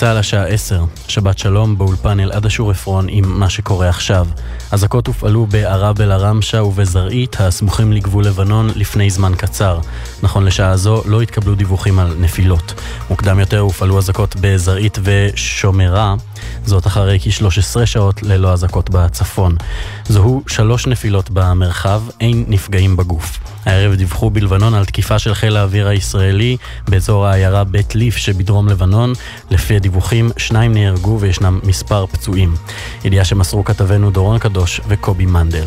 צה"ל השעה 10, שבת שלום באולפן אלעד אשור עפרון עם מה שקורה עכשיו. אזעקות הופעלו בערב אל-ערמשה ובזרעית, הסמוכים לגבול לבנון, לפני זמן קצר. נכון לשעה זו לא התקבלו דיווחים על נפילות. מוקדם יותר הופעלו אזעקות בזרעית ושומרה, זאת אחרי כ-13 שעות ללא אזעקות בצפון. זוהו שלוש נפילות במרחב, אין נפגעים בגוף. הערב דיווחו בלבנון על תקיפה של חיל האוויר הישראלי באזור העיירה בית ליף שבדרום לבנון. לפי הדיווחים, שניים נהרגו וישנם מספר פצועים. ידיעה שמסרו כתבנו דורון קדוש וקובי מנדל.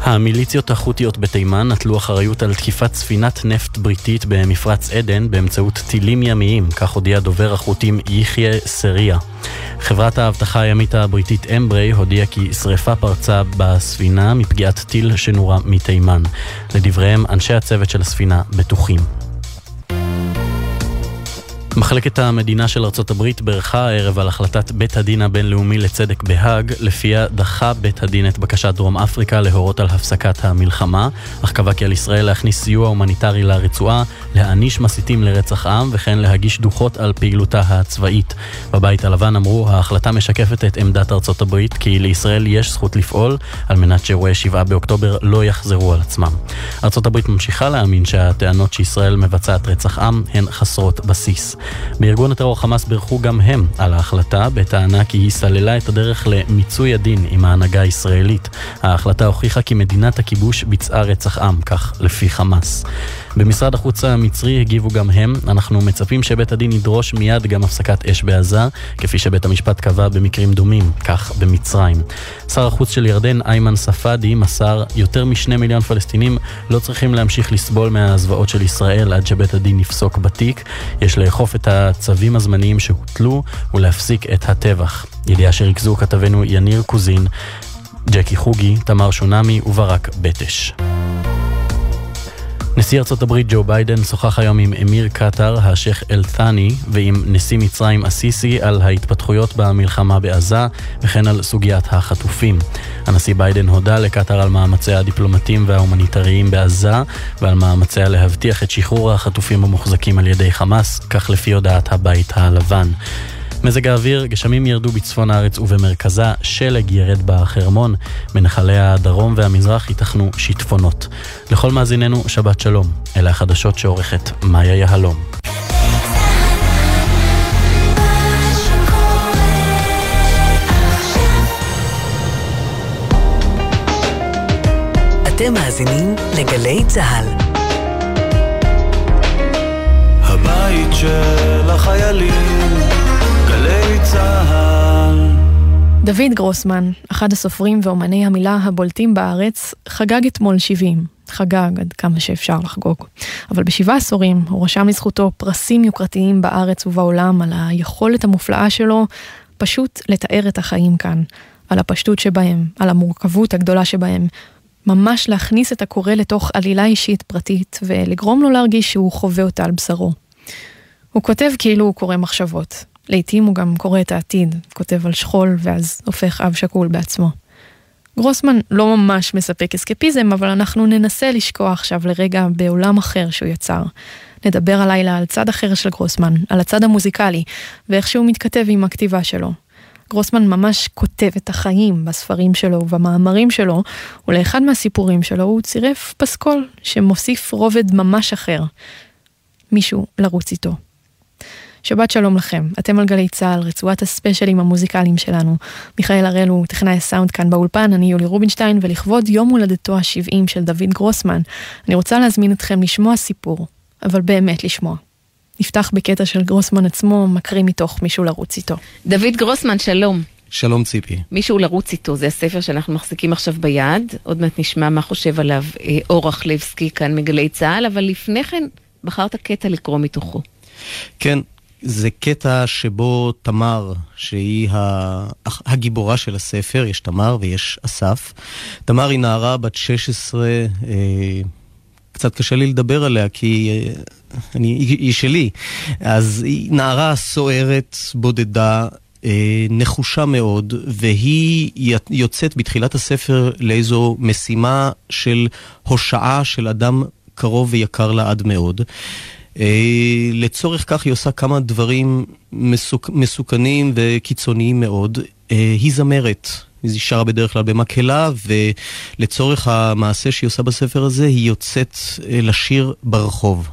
המיליציות החות'יות בתימן נטלו אחריות על תקיפת ספינת נפט בריטית במפרץ עדן באמצעות טילים ימיים, כך הודיע דובר החות'ים יחיא סריה. חברת האבטחה הימית הבריטית אמברי הודיעה כי שריפה פרצה בספינה מפגיעת טיל שנורה מתימן. לדבריהם, אנשי הצוות של הספינה בטוחים. מחלקת המדינה של ארצות הברית בירכה הערב על החלטת בית הדין הבינלאומי לצדק בהאג, לפיה דחה בית הדין את בקשת דרום אפריקה להורות על הפסקת המלחמה, אך קבע כי על ישראל להכניס סיוע הומניטרי לרצועה, להעניש מסיתים לרצח עם, וכן להגיש דוחות על פעילותה הצבאית. בבית הלבן אמרו, ההחלטה משקפת את עמדת ארצות הברית, כי לישראל יש זכות לפעול, על מנת שאירועי 7 באוקטובר לא יחזרו על עצמם. ארצות הברית ממשיכה להאמין שהטענות שישראל מבצעת רצח עם הן חסרות בסיס. בארגון הטרור חמאס בירכו גם הם על ההחלטה, בטענה כי היא סללה את הדרך למיצוי הדין עם ההנהגה הישראלית. ההחלטה הוכיחה כי מדינת הכיבוש ביצעה רצח עם, כך לפי חמאס. במשרד החוץ המצרי הגיבו גם הם, אנחנו מצפים שבית הדין ידרוש מיד גם הפסקת אש בעזה, כפי שבית המשפט קבע במקרים דומים, כך במצרים. שר החוץ של ירדן, איימן ספאדי, מסר, יותר משני מיליון פלסטינים לא צריכים להמשיך לסבול מהזוועות של ישראל עד שבית הדין יפסוק בתיק. יש לאכוף את הצווים הזמניים שהוטלו ולהפסיק את הטבח. ידיעה שריכזו כתבנו יניר קוזין, ג'קי חוגי, תמר שונמי וברק בטש. נשיא ארצות הברית ג'ו ביידן שוחח היום עם אמיר קטאר, השייח' אל-ת'אני, ועם נשיא מצרים א-סיסי על ההתפתחויות במלחמה בעזה, וכן על סוגיית החטופים. הנשיא ביידן הודה לקטאר על מאמציה הדיפלומטיים וההומניטריים בעזה, ועל מאמציה להבטיח את שחרור החטופים המוחזקים על ידי חמאס, כך לפי הודעת הבית הלבן. מזג האוויר, גשמים ירדו בצפון הארץ ובמרכזה, שלג ירד בחרמון, בנחלי הדרום והמזרח ייתכנו שיטפונות. לכל מאזיננו, שבת שלום. אלה החדשות שעורכת מאיה יהלום. אתם מאזינים לגלי צה"ל. הבית של החיילים צה"ל. דוד גרוסמן, אחד הסופרים ואומני המילה הבולטים בארץ, חגג אתמול 70. חגג עד כמה שאפשר לחגוג. אבל בשבעה עשורים הוא רשם לזכותו פרסים יוקרתיים בארץ ובעולם על היכולת המופלאה שלו פשוט לתאר את החיים כאן, על הפשטות שבהם, על המורכבות הגדולה שבהם, ממש להכניס את הקורא לתוך עלילה אישית פרטית ולגרום לו להרגיש שהוא חווה אותה על בשרו. הוא כותב כאילו הוא קורא מחשבות, לעתים הוא גם קורא את העתיד, כותב על שכול ואז הופך אב שכול בעצמו. גרוסמן לא ממש מספק אסקפיזם, אבל אנחנו ננסה לשקוע עכשיו לרגע בעולם אחר שהוא יצר. נדבר הלילה על צד אחר של גרוסמן, על הצד המוזיקלי, ואיך שהוא מתכתב עם הכתיבה שלו. גרוסמן ממש כותב את החיים בספרים שלו ובמאמרים שלו, ולאחד מהסיפורים שלו הוא צירף פסקול שמוסיף רובד ממש אחר. מישהו לרוץ איתו. שבת שלום לכם, אתם על גלי צה"ל, רצועת הספיישלים המוזיקליים שלנו. מיכאל הראל הוא טכנאי הסאונד כאן באולפן, אני יולי רובינשטיין, ולכבוד יום הולדתו ה-70 של דוד גרוסמן, אני רוצה להזמין אתכם לשמוע סיפור, אבל באמת לשמוע. נפתח בקטע של גרוסמן עצמו, מקריא מתוך מישהו לרוץ איתו. דוד גרוסמן, שלום. שלום ציפי. מישהו לרוץ איתו, זה הספר שאנחנו מחזיקים עכשיו ביד, עוד מעט נשמע מה חושב עליו אה, אורח לבסקי כאן מגלי צה"ל, אבל לפני כן בחרת קטע לקרוא מתוכו. כן, זה קטע שבו תמר, שהיא הגיבורה של הספר, יש תמר ויש אסף. תמר היא נערה בת 16, אה, קצת קשה לי לדבר עליה כי אה, אני, היא שלי. אז היא נערה סוערת, בודדה, אה, נחושה מאוד, והיא יוצאת בתחילת הספר לאיזו משימה של הושעה של אדם קרוב ויקר לה עד מאוד. אה, לצורך כך היא עושה כמה דברים מסוק, מסוכנים וקיצוניים מאוד. אה, היא זמרת, היא שרה בדרך כלל במקהלה, ולצורך המעשה שהיא עושה בספר הזה, היא יוצאת אה, לשיר ברחוב.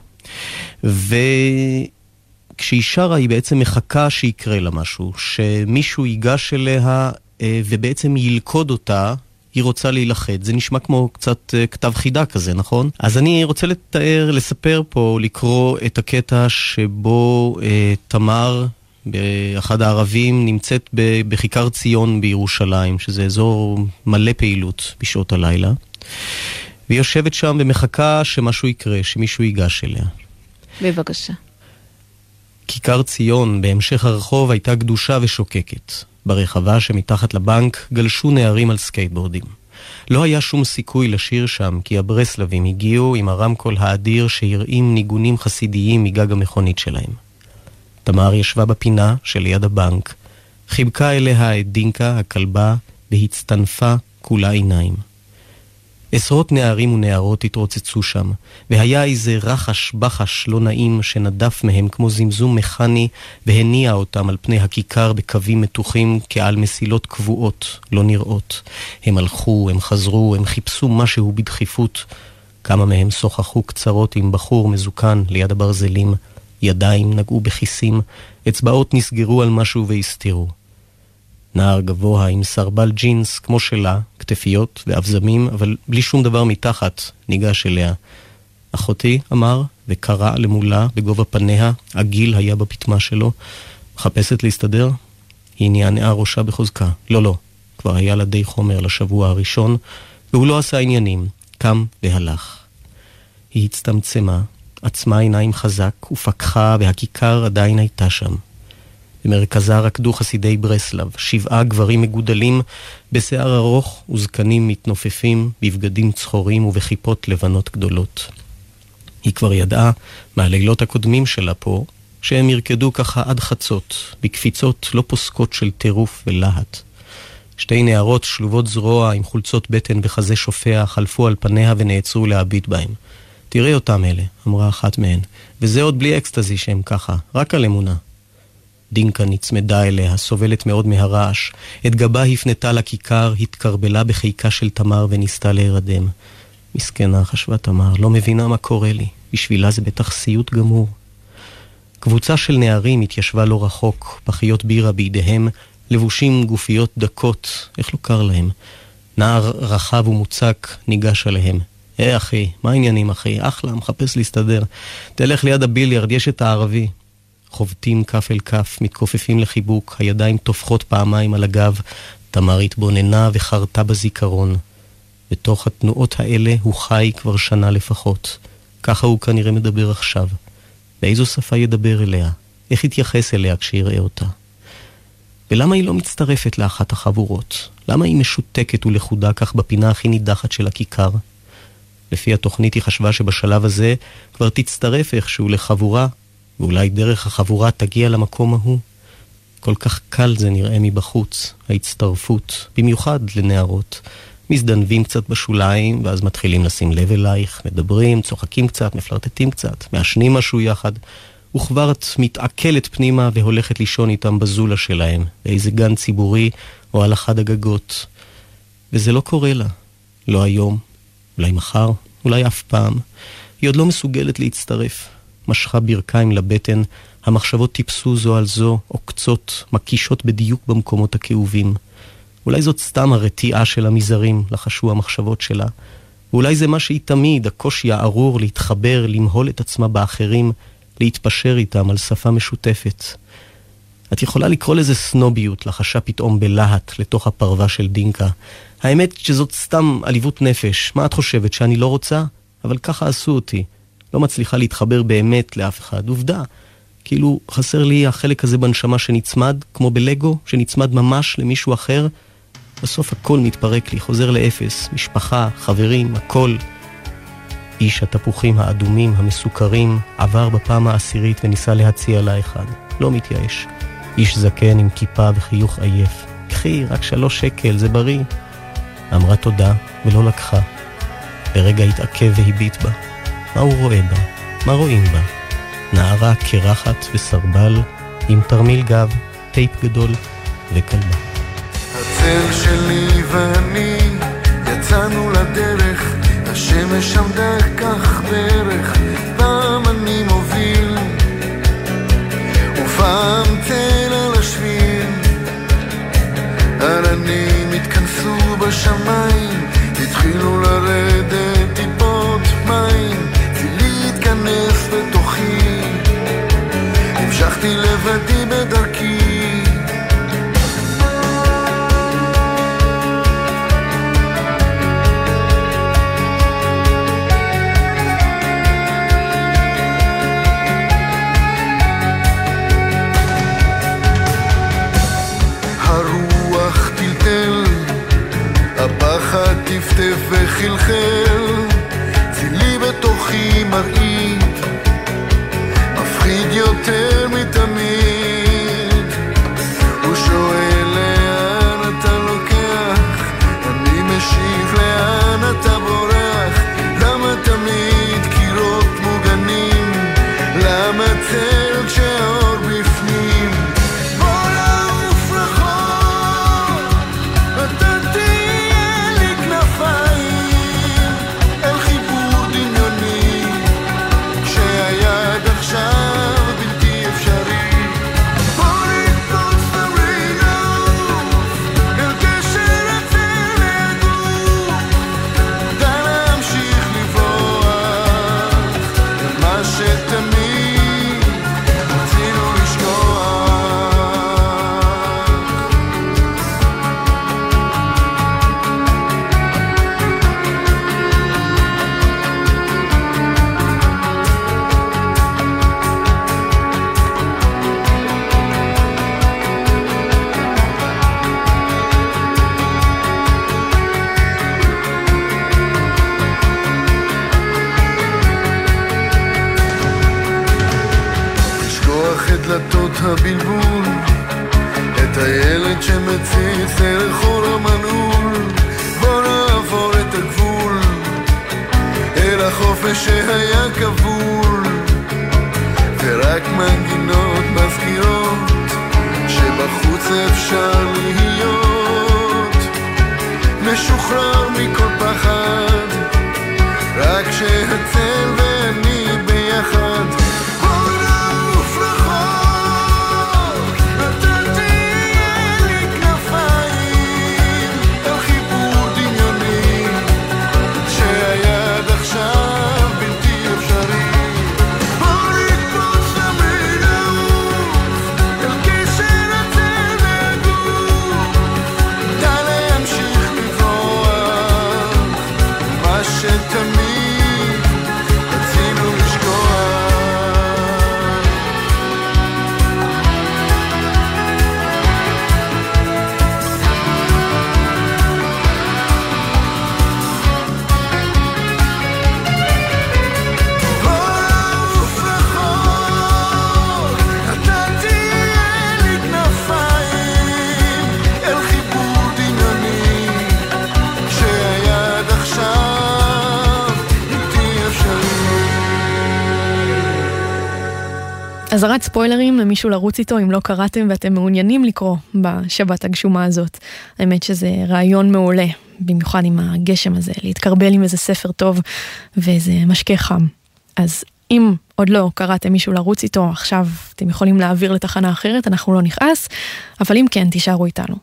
וכשהיא שרה היא בעצם מחכה שיקרה לה משהו, שמישהו ייגש אליה ובעצם ילכוד אותה היא רוצה להילחד. זה נשמע כמו קצת uh, כתב חידה כזה, נכון? אז אני רוצה לתאר, לספר פה, לקרוא את הקטע שבו uh, תמר, באחד הערבים, נמצאת בכיכר ציון בירושלים, שזה אזור מלא פעילות בשעות הלילה. והיא יושבת שם ומחכה שמשהו יקרה, שמישהו ייגש אליה. בבקשה. כיכר ציון בהמשך הרחוב הייתה גדושה ושוקקת. ברחבה שמתחת לבנק גלשו נערים על סקייטבורדים. לא היה שום סיכוי לשיר שם, כי הברסלבים הגיעו עם הרמקול האדיר שהרעים ניגונים חסידיים מגג המכונית שלהם. תמר ישבה בפינה שליד הבנק, חיבקה אליה את דינקה, הכלבה, והצטנפה כולה עיניים. עשרות נערים ונערות התרוצצו שם, והיה איזה רחש בחש לא נעים שנדף מהם כמו זמזום מכני, והניע אותם על פני הכיכר בקווים מתוחים כעל מסילות קבועות, לא נראות. הם הלכו, הם חזרו, הם חיפשו משהו בדחיפות. כמה מהם שוחחו קצרות עם בחור מזוקן ליד הברזלים, ידיים נגעו בכיסים, אצבעות נסגרו על משהו והסתירו. נער גבוה עם סרבל ג'ינס כמו שלה, כתפיות ואבזמים, אבל בלי שום דבר מתחת, ניגש אליה. אחותי, אמר, וקרא למולה בגובה פניה, הגיל היה בפטמה שלו. מחפשת להסתדר? היא נענעה ראשה בחוזקה. לא, לא, כבר היה לה די חומר לשבוע הראשון, והוא לא עשה עניינים, קם והלך. היא הצטמצמה, עצמה עיניים חזק, ופקחה, והכיכר עדיין הייתה שם. במרכזה רקדו חסידי ברסלב, שבעה גברים מגודלים בשיער ארוך וזקנים מתנופפים בבגדים צחורים ובכיפות לבנות גדולות. היא כבר ידעה מהלילות הקודמים שלה פה, שהם ירקדו ככה עד חצות, בקפיצות לא פוסקות של טירוף ולהט. שתי נערות שלובות זרוע עם חולצות בטן וחזה שופע חלפו על פניה ונעצרו להביט בהם. תראי אותם אלה, אמרה אחת מהן, וזה עוד בלי אקסטזי שהם ככה, רק על אמונה. דינקה נצמדה אליה, סובלת מאוד מהרעש. את גבה הפנתה לכיכר, התקרבלה בחיקה של תמר וניסתה להירדם. מסכנה, חשבה תמר, לא מבינה מה קורה לי. בשבילה זה בטח סיוט גמור. קבוצה של נערים התיישבה לא רחוק, פחיות בירה בידיהם, לבושים גופיות דקות, איך לא קר להם. נער רחב ומוצק ניגש עליהם. היי hey, אחי, מה העניינים אחי? אחלה, מחפש להסתדר. תלך ליד הביליארד, יש את הערבי. חובטים כף אל כף, מתכופפים לחיבוק, הידיים טופחות פעמיים על הגב. תמר התבוננה וחרתה בזיכרון. בתוך התנועות האלה הוא חי כבר שנה לפחות. ככה הוא כנראה מדבר עכשיו. באיזו שפה ידבר אליה? איך יתייחס אליה כשיראה אותה? ולמה היא לא מצטרפת לאחת החבורות? למה היא משותקת ולכודה כך בפינה הכי נידחת של הכיכר? לפי התוכנית היא חשבה שבשלב הזה כבר תצטרף איכשהו לחבורה ואולי דרך החבורה תגיע למקום ההוא. כל כך קל זה נראה מבחוץ, ההצטרפות, במיוחד לנערות. מזדנבים קצת בשוליים, ואז מתחילים לשים לב אלייך, מדברים, צוחקים קצת, מפלרטטים קצת, מעשנים משהו יחד, וכבר את מתעכלת פנימה והולכת לישון איתם בזולה שלהם, באיזה גן ציבורי או על אחד הגגות. וזה לא קורה לה. לא היום, אולי מחר, אולי אף פעם. היא עוד לא מסוגלת להצטרף. משכה ברכיים לבטן, המחשבות טיפסו זו על זו, עוקצות, מקישות בדיוק במקומות הכאובים. אולי זאת סתם הרתיעה של המזערים, לחשו המחשבות שלה. ואולי זה מה שהיא תמיד, הקושי הארור להתחבר, למהול את עצמה באחרים, להתפשר איתם על שפה משותפת. את יכולה לקרוא לזה סנוביות, לחשה פתאום בלהט לתוך הפרווה של דינקה. האמת שזאת סתם עליבות נפש. מה את חושבת, שאני לא רוצה? אבל ככה עשו אותי. לא מצליחה להתחבר באמת לאף אחד. עובדה, כאילו חסר לי החלק הזה בנשמה שנצמד, כמו בלגו, שנצמד ממש למישהו אחר. בסוף הכל מתפרק לי, חוזר לאפס. משפחה, חברים, הכל. איש התפוחים האדומים, המסוכרים, עבר בפעם העשירית וניסה להציע לה אחד. לא מתייאש. איש זקן עם כיפה וחיוך עייף. קחי, רק שלוש שקל, זה בריא. אמרה תודה ולא לקחה. לרגע התעכב והביט בה. מה הוא רואה בה? מה רואים בה? נערה קרחת וסרבל, עם תרמיל גב, טייפ גדול וכלבה. הצל שלי ואני יצאנו לדרך, השמש עמדה כך בערך, פעם אני מוביל, ופעם צל על השביל. עננים התכנסו בשמיים, התחילו לרדת המשכתי לבדי בדרכי. הרוח וחלחל, צילי בתוכי מרעיד, אזהרת ספוילרים למישהו לרוץ איתו אם לא קראתם ואתם מעוניינים לקרוא בשבת הגשומה הזאת. האמת שזה רעיון מעולה, במיוחד עם הגשם הזה, להתקרבל עם איזה ספר טוב ואיזה משקה חם. אז אם עוד לא קראתם מישהו לרוץ איתו, עכשיו אתם יכולים להעביר לתחנה אחרת, אנחנו לא נכעס, אבל אם כן, תישארו איתנו.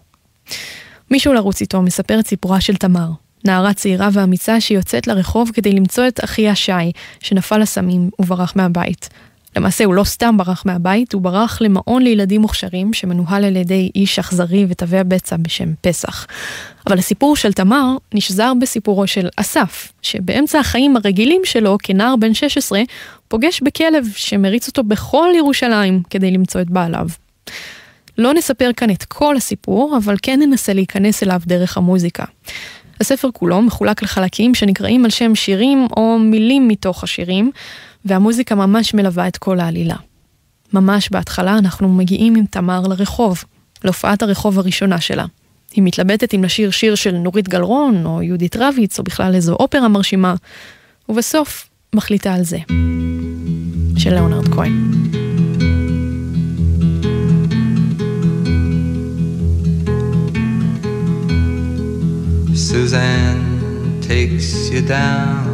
מישהו לרוץ איתו מספר את סיפורה של תמר, נערה צעירה ואמיצה שיוצאת לרחוב כדי למצוא את אחיה שי, שנפל לסמים וברח מהבית. למעשה הוא לא סתם ברח מהבית, הוא ברח למעון לילדים מוכשרים שמנוהל על ידי איש אכזרי ותבע בצע בשם פסח. אבל הסיפור של תמר נשזר בסיפורו של אסף, שבאמצע החיים הרגילים שלו כנער בן 16, פוגש בכלב שמריץ אותו בכל ירושלים כדי למצוא את בעליו. לא נספר כאן את כל הסיפור, אבל כן ננסה להיכנס אליו דרך המוזיקה. הספר כולו מחולק לחלקים שנקראים על שם שירים או מילים מתוך השירים, והמוזיקה ממש מלווה את כל העלילה. ממש בהתחלה אנחנו מגיעים עם תמר לרחוב, להופעת הרחוב הראשונה שלה. היא מתלבטת אם לשיר שיר של נורית גלרון, או יהודית רביץ, או בכלל איזו אופרה מרשימה, ובסוף מחליטה על זה. של ליאונרד כהן. Suzanne takes you down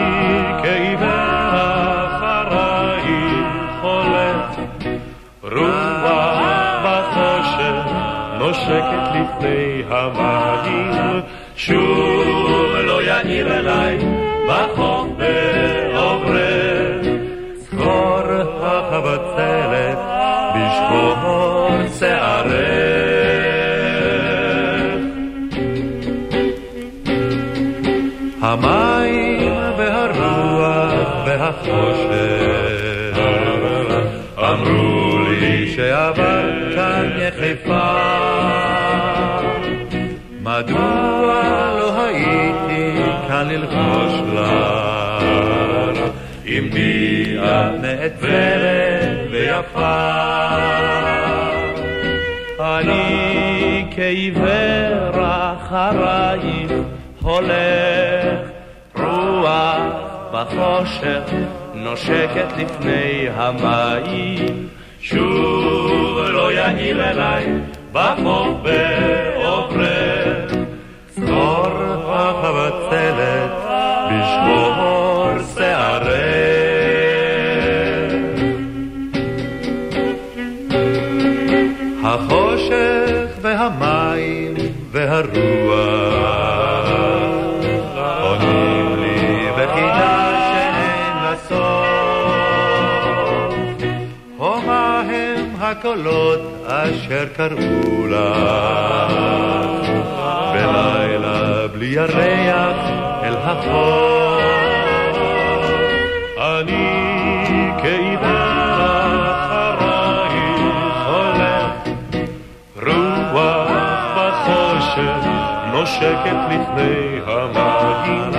נושקת לפני המים, שוב לא יאיר אליי בחוף בעוברך, זכור החבצלת בשחור שערך. המים והרוח והחושך. אמרו לי שעברת כאן יחפה מדוע לא הייתי כאן ללחוש לך? אם בי את נעצרת ויפה אני כעיוור אחרייך הולך, רוח בחושך נושקת לפני המים, שוב לא יעיר אליי בחוף בעוברך, זכור החבצלת בשבור שערך. החושך והמים והרוח הקולות אשר קראו לך בלילה בלי ירח אל החור. אני כעיוור אחרייך הולך. רוח בחושך נושקת לפני המים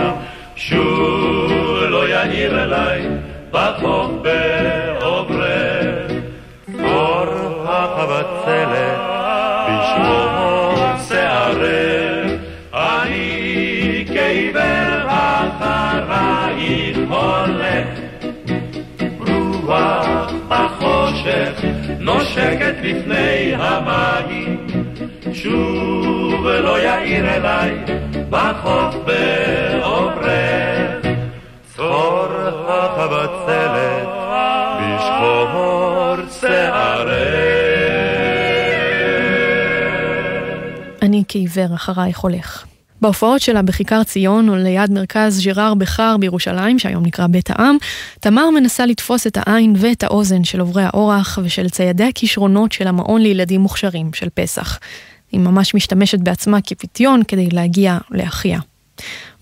שוב לא יאיר אליי בחוף בעוברך נושקת לפני המים. שוב לא יאיר אליי בחוף בעוברך צחור החבצלת בשחור שערך אני כעיוור אחרייך הולך. בהופעות שלה בכיכר ציון או ליד מרכז ז'רר בחר בירושלים, שהיום נקרא בית העם, תמר מנסה לתפוס את העין ואת האוזן של עוברי האורח ושל ציידי הכישרונות של המעון לילדים מוכשרים של פסח. היא ממש משתמשת בעצמה כפיתיון כדי להגיע לאחיה.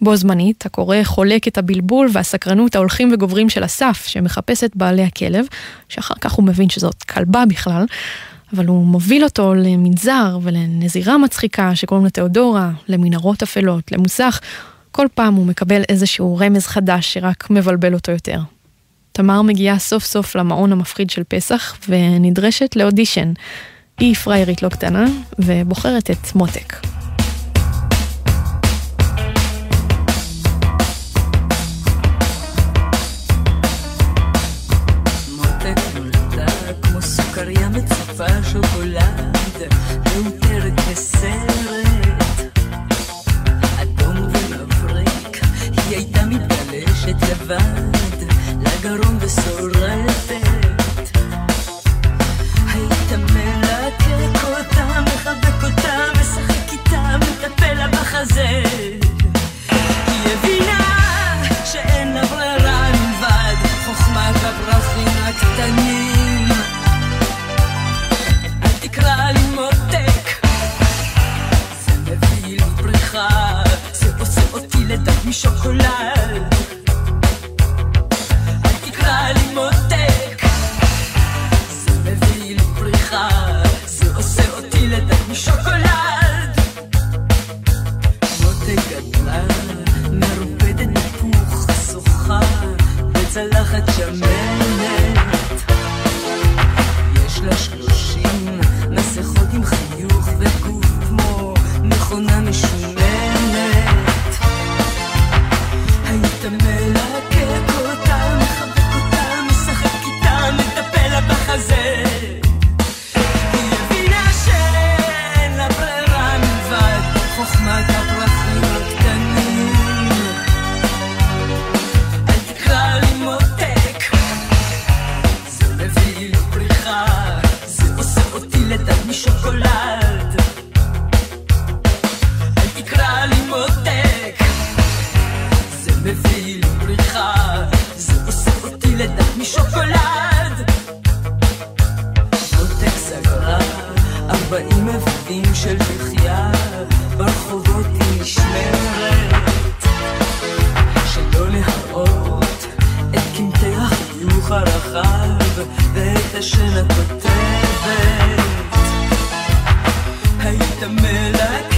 בו זמנית, הקורא חולק את הבלבול והסקרנות ההולכים וגוברים של אסף, שמחפש את בעלי הכלב, שאחר כך הוא מבין שזאת כלבה בכלל, אבל הוא מוביל אותו למנזר ולנזירה מצחיקה שקוראים לה תיאודורה, למנהרות אפלות, למוסך. כל פעם הוא מקבל איזשהו רמז חדש שרק מבלבל אותו יותר. תמר מגיעה סוף סוף למעון המפחיד של פסח ונדרשת לאודישן. היא פריירית לא קטנה ובוחרת את מותק. מביא לו פריחה, זה אוסף אותי לדעת משוקולד. נותק סגרה, ארבעים מבטים של דחייה, ברחובות היא נשמרת. שלא להראות את קמטי החיוך הרחב ואת השן הכותבת. היית מלך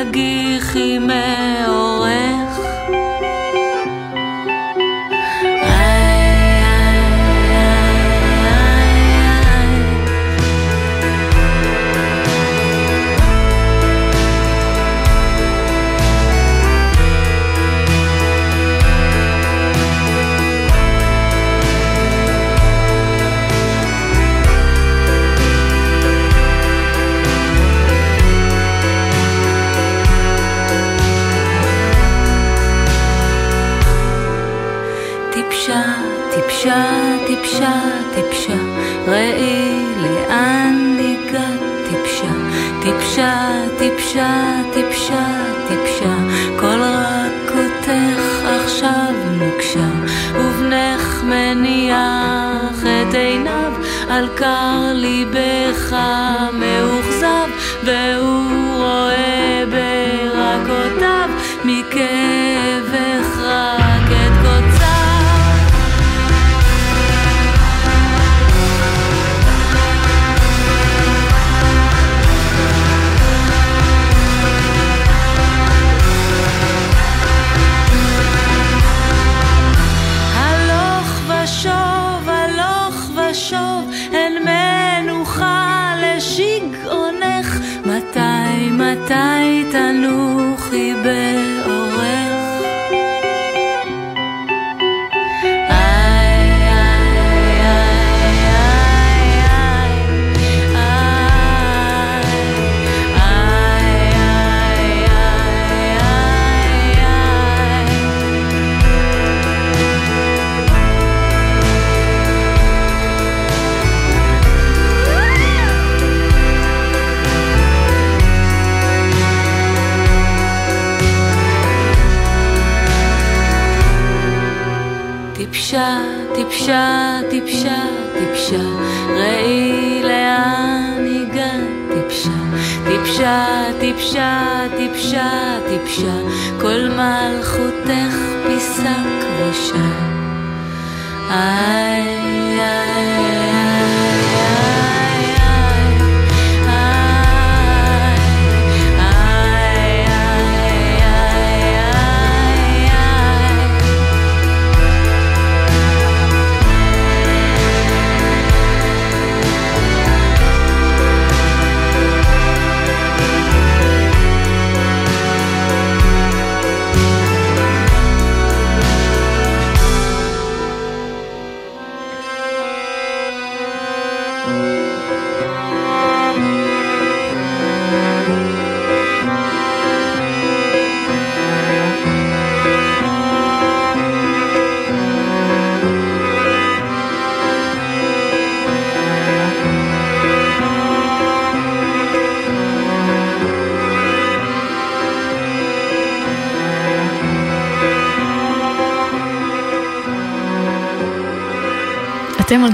Magichimen. יקר ליבך.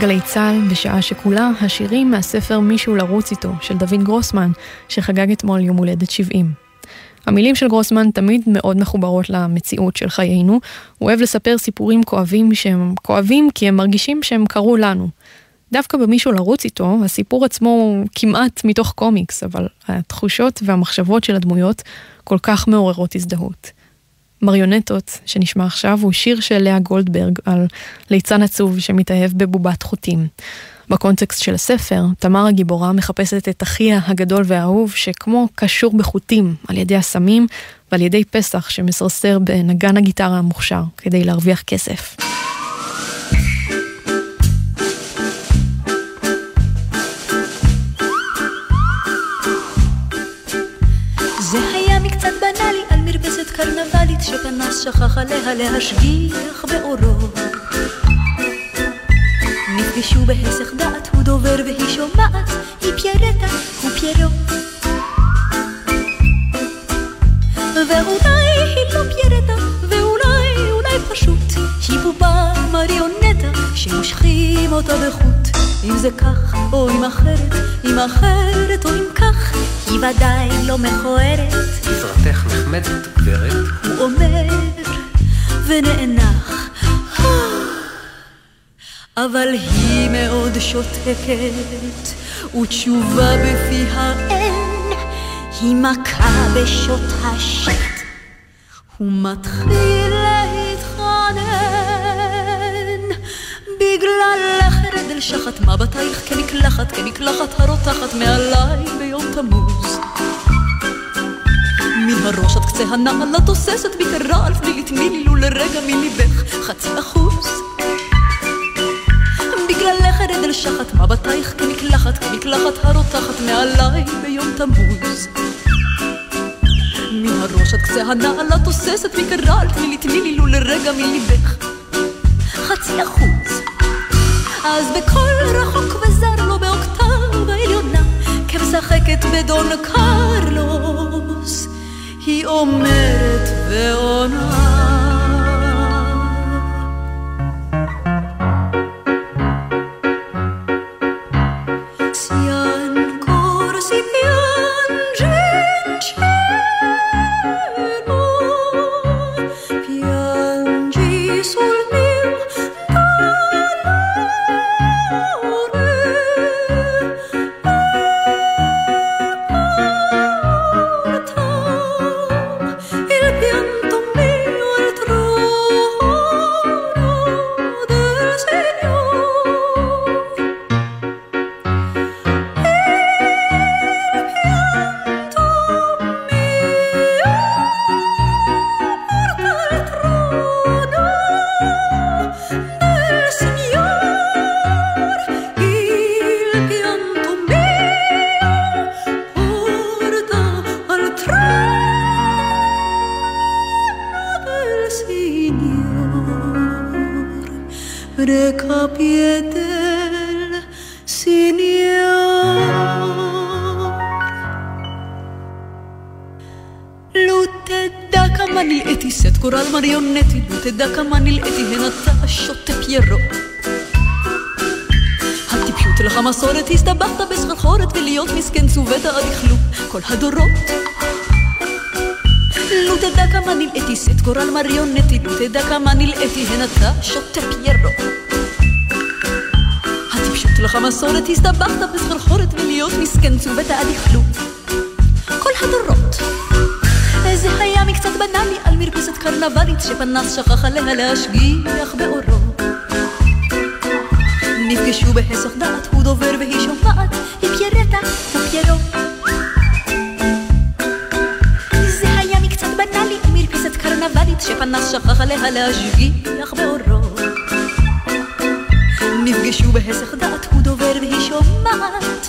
גלי צה"ל בשעה שכולה השירים מהספר מישהו לרוץ איתו של דוד גרוסמן שחגג אתמול יום הולדת 70. המילים של גרוסמן תמיד מאוד מחוברות למציאות של חיינו. הוא אוהב לספר סיפורים כואבים שהם כואבים כי הם מרגישים שהם קרו לנו. דווקא במישהו לרוץ איתו, הסיפור עצמו הוא כמעט מתוך קומיקס, אבל התחושות והמחשבות של הדמויות כל כך מעוררות הזדהות. מריונטות, שנשמע עכשיו, הוא שיר של לאה גולדברג על ליצן עצוב שמתאהב בבובת חוטים. בקונטקסט של הספר, תמר הגיבורה מחפשת את אחיה הגדול והאהוב, שכמו קשור בחוטים על ידי הסמים ועל ידי פסח שמסרסר בנגן הגיטרה המוכשר כדי להרוויח כסף. שפנס שכח עליה להשגיח באורו. נפגשו בהיסח דעת, הוא דובר והיא שומעת, היא פיירטה, הוא פיירו. ואולי היא לא פיירטה, ואולי, אולי פשוט, היא בובה מריונטה, שמושכים אותה בחוט. אם זה כך, או אם אחרת, אם אחרת או אם כך, היא ודאי לא מכוערת. עזרתך נחמדת, גברת. הוא אומר, ונאנח. אבל היא מאוד שותקת, ותשובה בפיה אין, היא מכה בשוט השט. הוא מתחיל בגלל לחרד אל שחת מבטייך כמקלחת, כמקלחת הרותחת מעליי ביום תמוז. מן הראש עד קצה הנעל התוססת בקרה על פני תני לי לו לרגע מליבך חצי אחוז. בגלל לחרד אל שחת מבטייך כמקלחת, כמקלחת הרותחת מעליי ביום תמוז. מן הראש עד קצה הנעל התוססת מקרה אל תני לי תני לי לו לרגע מליבך חצי אחוז. אז בקול רחוק וזר לו באוקטב העליונה כמשחקת בדון קרלוס היא אומרת ועונה לו תדע כמה נלאיתי סט גורל מריונטי, לו תדע כמה נלאיתי הן אתה שוטה פיירו. הטיפשות לך מסורת, הסתבכת בסחרחורת, ולהיות מסכן צובט עד יכלו כל הדורות. זה היה מקצת בנאלי על מרפסת קרנבלית שפנס שכח עליה להשגיח באורו. נפגשו בהיסח דעת, הוא דובר והיא שומעת, היא פיירטה, הוא פיירו. קרנבלית שפנס שכח עליה להשגיח באורו. נפגשו בהיסח דעת, הוא דובר והיא שומעת,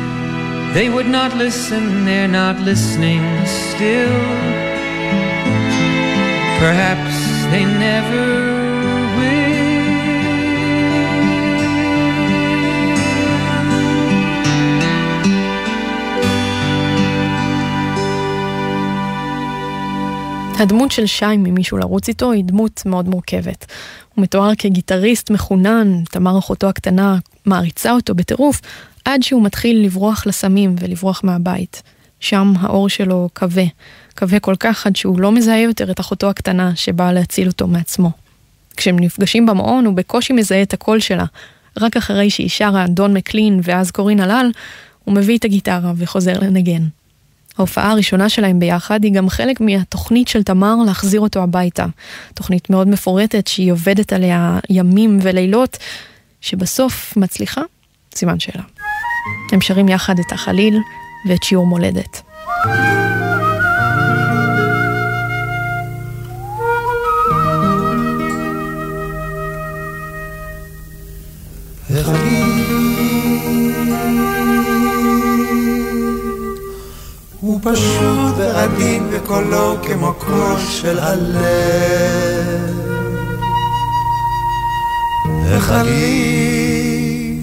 They would not listen, they're not listening still. Perhaps they never. הדמות של שי ממישהו לרוץ איתו היא דמות מאוד מורכבת. הוא מתואר כגיטריסט מחונן, תמר אחותו הקטנה מעריצה אותו בטירוף, עד שהוא מתחיל לברוח לסמים ולברוח מהבית. שם האור שלו כבה, כבה כל כך עד שהוא לא מזהה יותר את אחותו הקטנה שבאה להציל אותו מעצמו. כשהם נפגשים במעון הוא בקושי מזהה את הקול שלה. רק אחרי שהיא שרה דון מקלין ואז קורין הלל, הוא מביא את הגיטרה וחוזר לנגן. ההופעה הראשונה שלהם ביחד היא גם חלק מהתוכנית של תמר להחזיר אותו הביתה. תוכנית מאוד מפורטת שהיא עובדת עליה ימים ולילות, שבסוף מצליחה? סימן שאלה. הם שרים יחד את החליל ואת שיעור מולדת. הוא פשוט ועדין וקולו כמו קול של הלב החליל,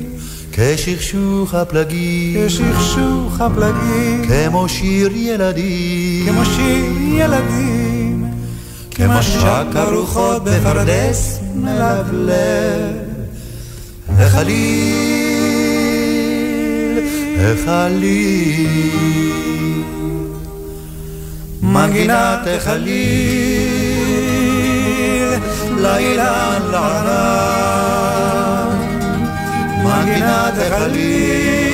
כשכשוך הפלגים, כשכשוך הפלגים, כמו שיר ילדים, כמו שיר ילדים, כמו שק הרוחות בפרדס מלבלב. החליל, החליל, מנגינת החליל, לאילן לענן, מנגינת החליל,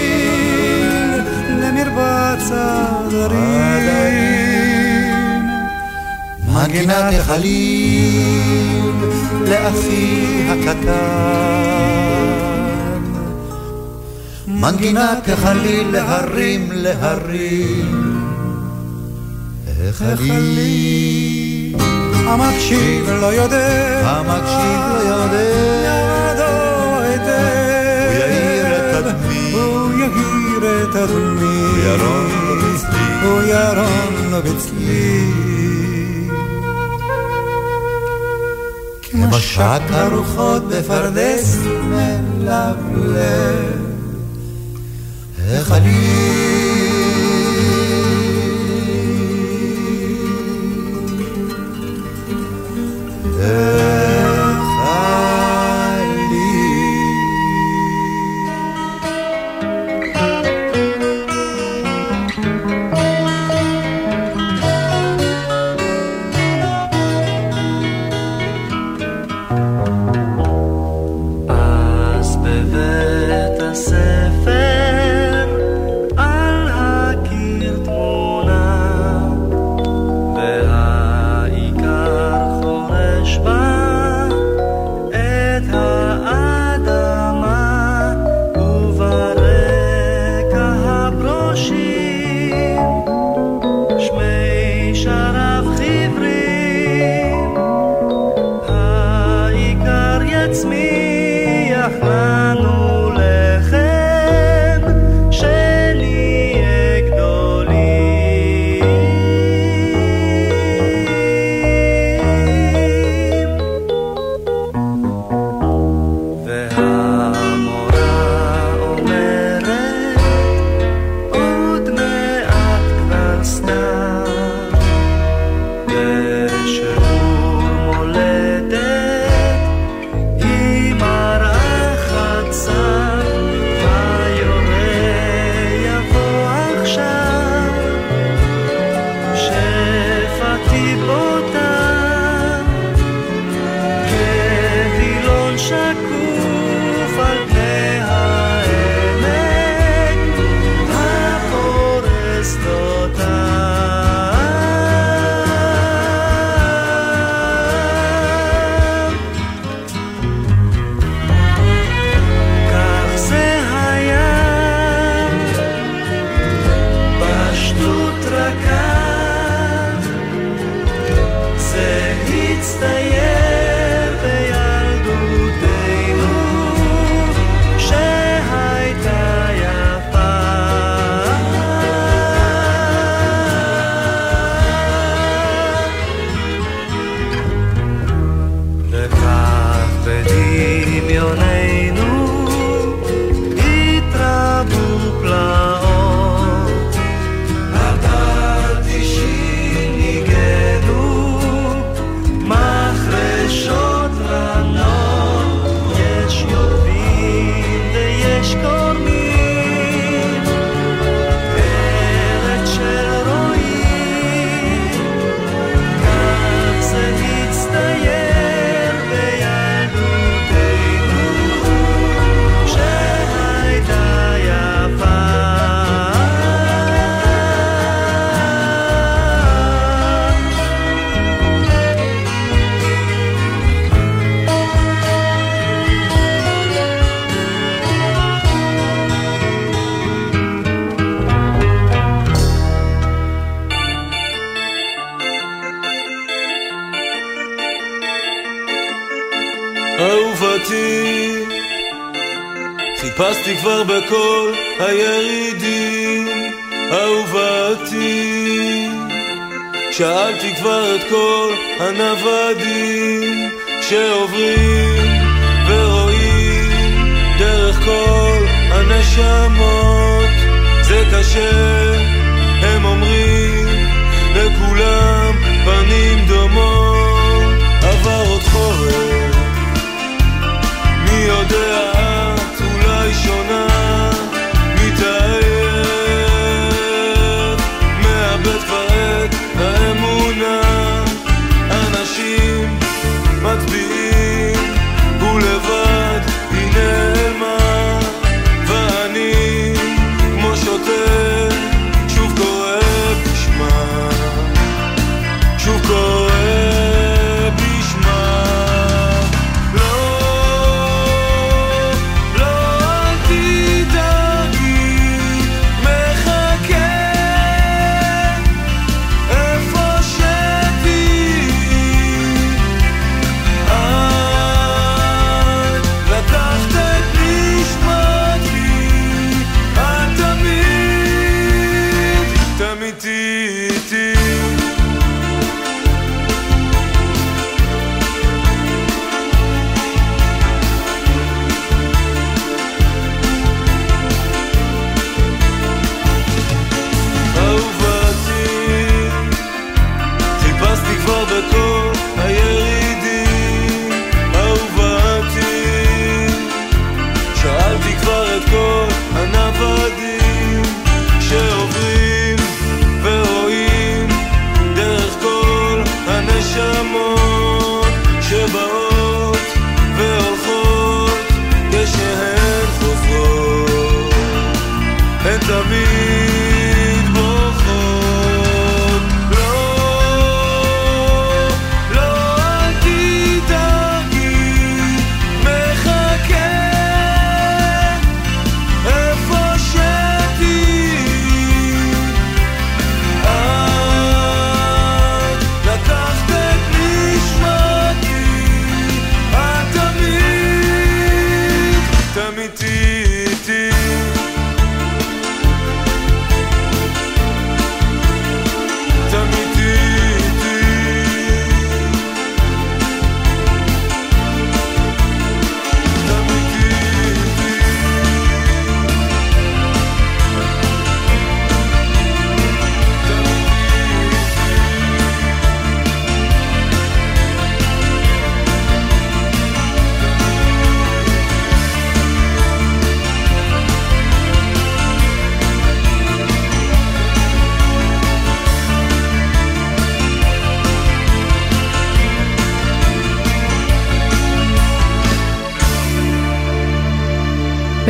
למרבץ הדרים, מנגינת החליל, לאחי הקטן. מנגינת החליל להרים להרים. החליל. המקשיב לא יודע, המקשיב לא יודע, ידו היטב, הוא יאיר את תדמי, הוא יאיר את תדמי, הוא ירון לו בצלי, הוא ירון לו בצלי. כמו שק הרוחות בפרדס מלבלב. אז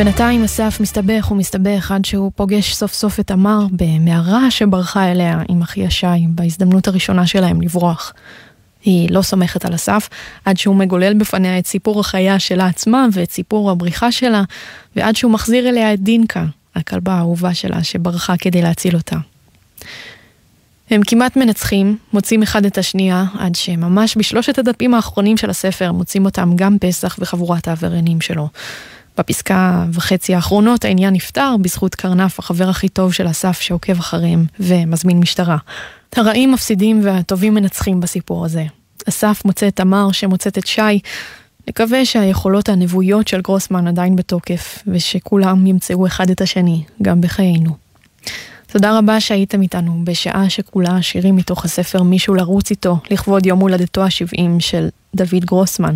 בינתיים אסף מסתבך ומסתבך עד שהוא פוגש סוף סוף את תמר במערה שברחה אליה עם אחיה שי בהזדמנות הראשונה שלהם לברוח. היא לא סומכת על אסף עד שהוא מגולל בפניה את סיפור החיה שלה עצמה ואת סיפור הבריחה שלה ועד שהוא מחזיר אליה את דינקה, הכלבה האהובה שלה שברחה כדי להציל אותה. הם כמעט מנצחים, מוצאים אחד את השנייה, עד שממש בשלושת הדפים האחרונים של הספר מוצאים אותם גם פסח וחבורת העבריינים שלו. בפסקה וחצי האחרונות העניין נפתר בזכות קרנף, החבר הכי טוב של אסף שעוקב אחריהם ומזמין משטרה. הרעים מפסידים והטובים מנצחים בסיפור הזה. אסף מוצא את תמר שמוצאת את שי. נקווה שהיכולות הנבואיות של גרוסמן עדיין בתוקף, ושכולם ימצאו אחד את השני, גם בחיינו. תודה רבה שהייתם איתנו בשעה שכולה שירים מתוך הספר מישהו לרוץ איתו, לכבוד יום הולדתו ה-70 של דוד גרוסמן.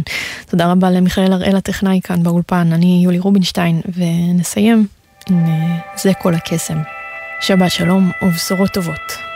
תודה רבה למיכאל הראל הטכנאי כאן באולפן, אני יולי רובינשטיין, ונסיים עם uh, זה כל הקסם. שבת שלום ובשורות טובות.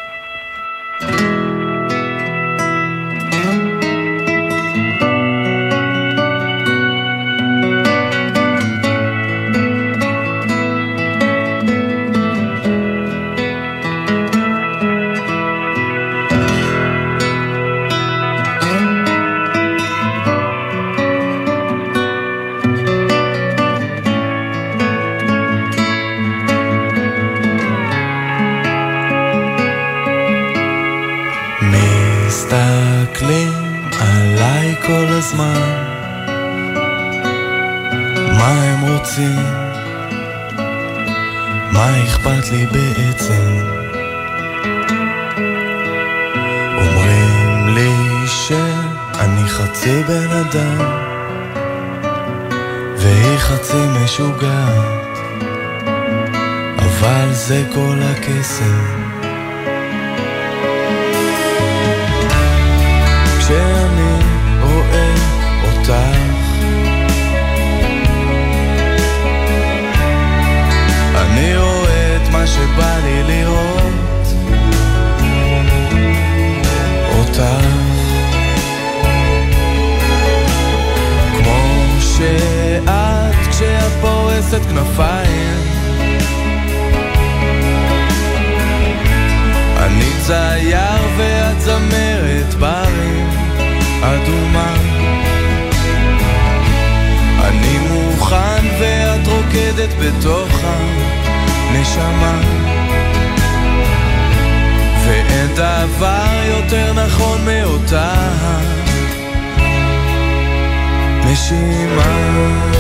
נשימה הבית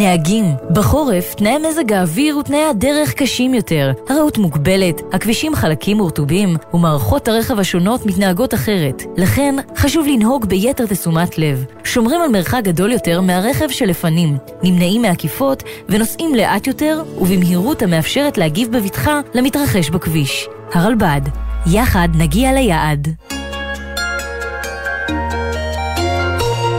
נהגים, בחורף תנאי מזג האוויר ותנאי הדרך קשים יותר. הרעות מוגבלת, הכבישים חלקים ורטובים, ומערכות הרכב השונות מתנהגות אחרת. לכן, חשוב לנהוג ביתר תשומת לב. שומרים על מרחק גדול יותר מהרכב שלפנים, נמנעים מעקיפות ונוסעים לאט יותר ובמהירות המאפשרת להגיב בבטחה למתרחש בכביש. הרלב"ד, יחד נגיע ליעד.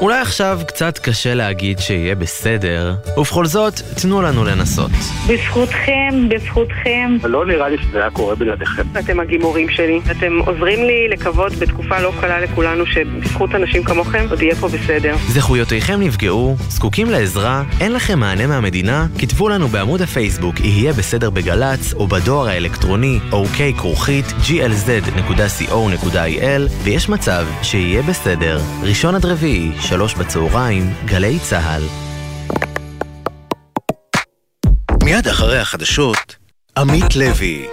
אולי עכשיו קצת קשה להגיד שיהיה בסדר, ובכל זאת, תנו לנו לנסות. בזכותכם, בזכותכם. לא נראה לי שזה היה קורה בלעדיכם. אתם הגימורים שלי. אתם עוזרים לי לקוות בתקופה לא קלה לכולנו שבזכות אנשים כמוכם עוד יהיה פה בסדר. זכויותיכם נפגעו, זקוקים לעזרה, אין לכם מענה מהמדינה? כתבו לנו בעמוד הפייסבוק יהיה בסדר בגל"צ, או בדואר האלקטרוני אוקיי כרוכית glz.co.il, ויש מצב שיהיה בסדר. ראשון עד רביעי, שלוש בצהריים, גלי צה"ל. מיד אחרי החדשות, עמית לוי.